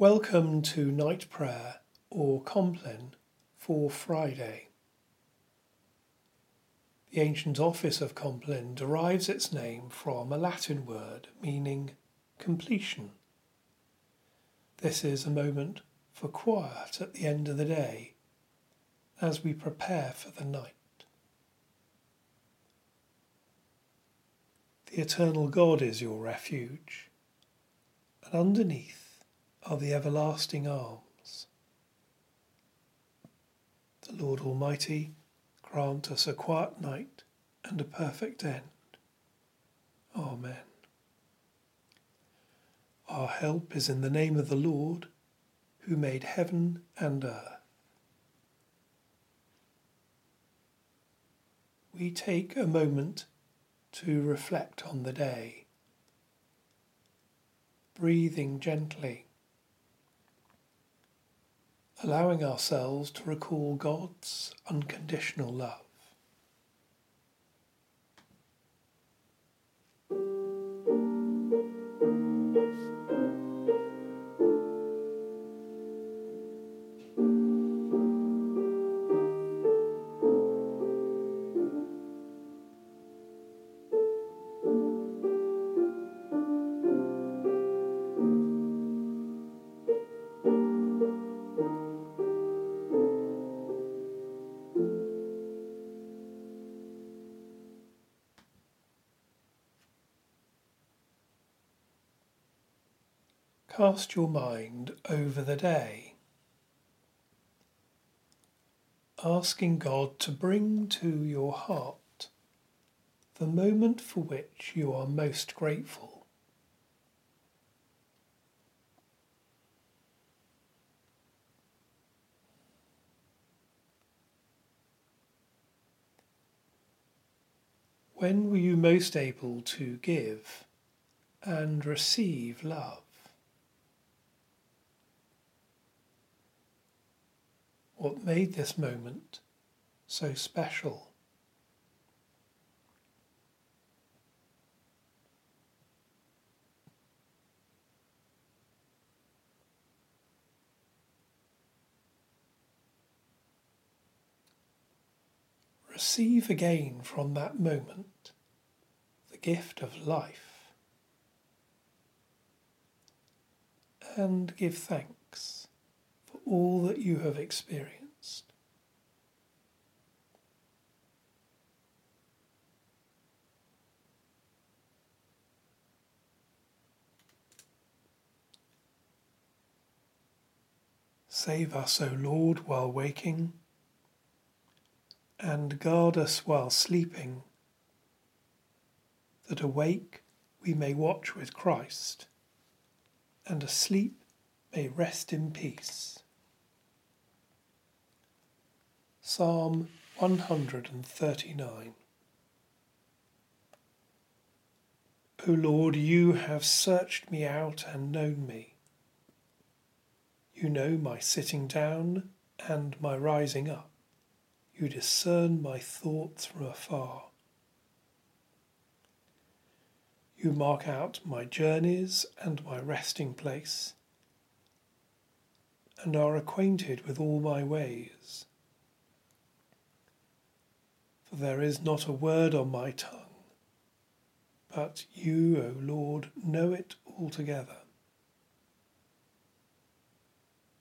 Welcome to night prayer or Compline for Friday. The ancient office of Compline derives its name from a Latin word meaning completion. This is a moment for quiet at the end of the day as we prepare for the night. The eternal God is your refuge, and underneath are the everlasting arms. The Lord Almighty grant us a quiet night and a perfect end. Amen. Our help is in the name of the Lord, who made heaven and earth. We take a moment to reflect on the day, breathing gently allowing ourselves to recall God's unconditional love. Cast your mind over the day, asking God to bring to your heart the moment for which you are most grateful. When were you most able to give and receive love? What made this moment so special. Receive again from that moment the gift of life and give thanks all that you have experienced. Save us, O Lord, while waking, and guard us while sleeping, that awake we may watch with Christ, and asleep may rest in peace. Psalm 139 O Lord, you have searched me out and known me. You know my sitting down and my rising up. You discern my thoughts from afar. You mark out my journeys and my resting place, and are acquainted with all my ways there is not a word on my tongue. But you, O Lord, know it altogether.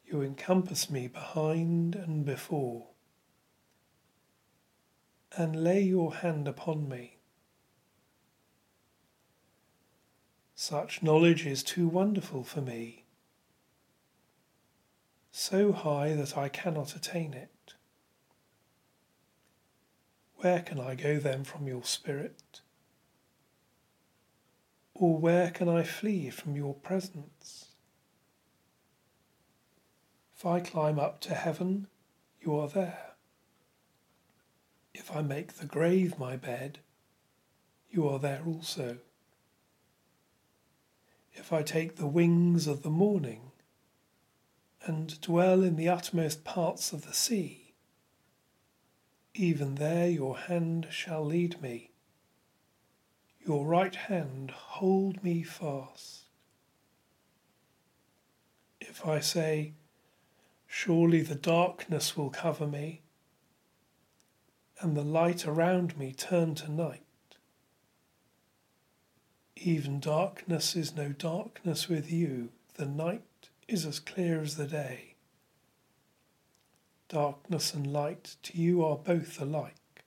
You encompass me behind and before, and lay your hand upon me. Such knowledge is too wonderful for me, so high that I cannot attain it. Where can I go then from your spirit? Or where can I flee from your presence? If I climb up to heaven, you are there. If I make the grave my bed, you are there also. If I take the wings of the morning and dwell in the utmost parts of the sea, even there your hand shall lead me. Your right hand hold me fast. If I say, Surely the darkness will cover me, and the light around me turn to night. Even darkness is no darkness with you, the night is as clear as the day. Darkness and light to you are both alike.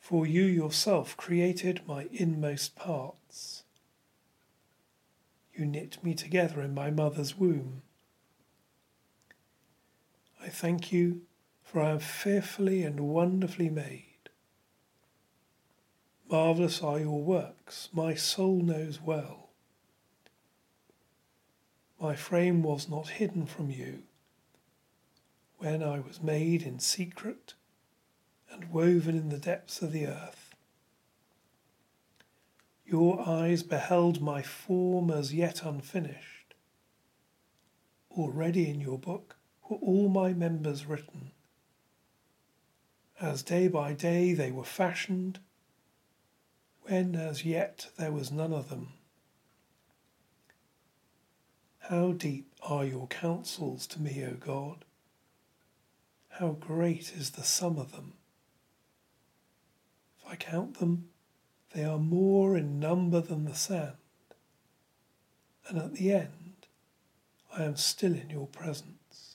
For you yourself created my inmost parts. You knit me together in my mother's womb. I thank you, for I am fearfully and wonderfully made. Marvellous are your works, my soul knows well. My frame was not hidden from you when I was made in secret and woven in the depths of the earth. Your eyes beheld my form as yet unfinished. Already in your book were all my members written. As day by day they were fashioned, when as yet there was none of them. How deep are your counsels to me, O God? How great is the sum of them? If I count them, they are more in number than the sand. And at the end, I am still in your presence.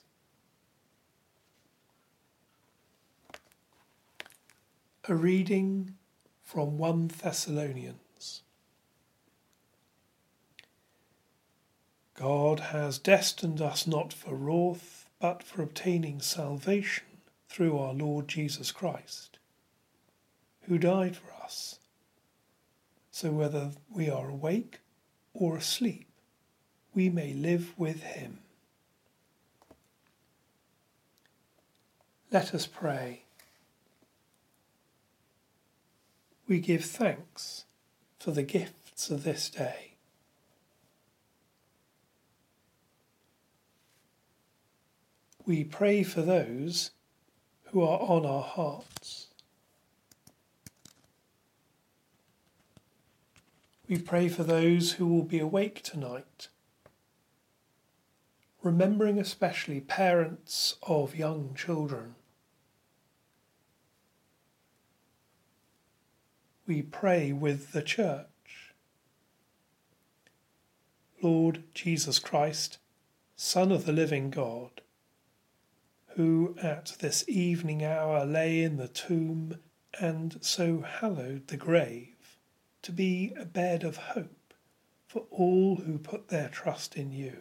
A reading from 1 Thessalonians. God has destined us not for wrath, but for obtaining salvation through our Lord Jesus Christ, who died for us. So whether we are awake or asleep, we may live with him. Let us pray. We give thanks for the gifts of this day. We pray for those who are on our hearts. We pray for those who will be awake tonight, remembering especially parents of young children. we pray with the Church. Lord Jesus Christ, Son of the living God, who at this evening hour lay in the tomb and so hallowed the grave to be a bed of hope for all who put their trust in you.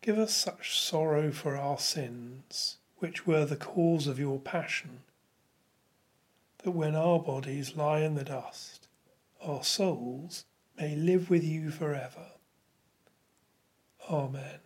Give us such sorrow for our sins, which were the cause of your passion that when our bodies lie in the dust, our souls may live with you forever. Amen.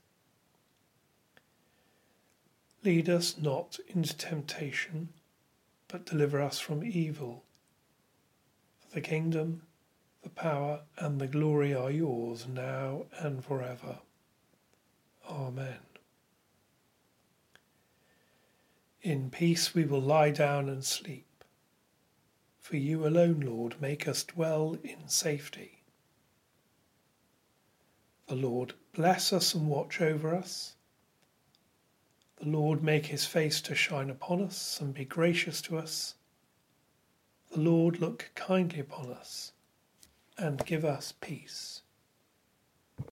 Lead us not into temptation, but deliver us from evil. For the kingdom, the power, and the glory are yours now and forever. Amen. In peace we will lie down and sleep for you alone, Lord, make us dwell in safety. The Lord bless us and watch over us. The Lord make his face to shine upon us and be gracious to us. The Lord look kindly upon us and give us peace.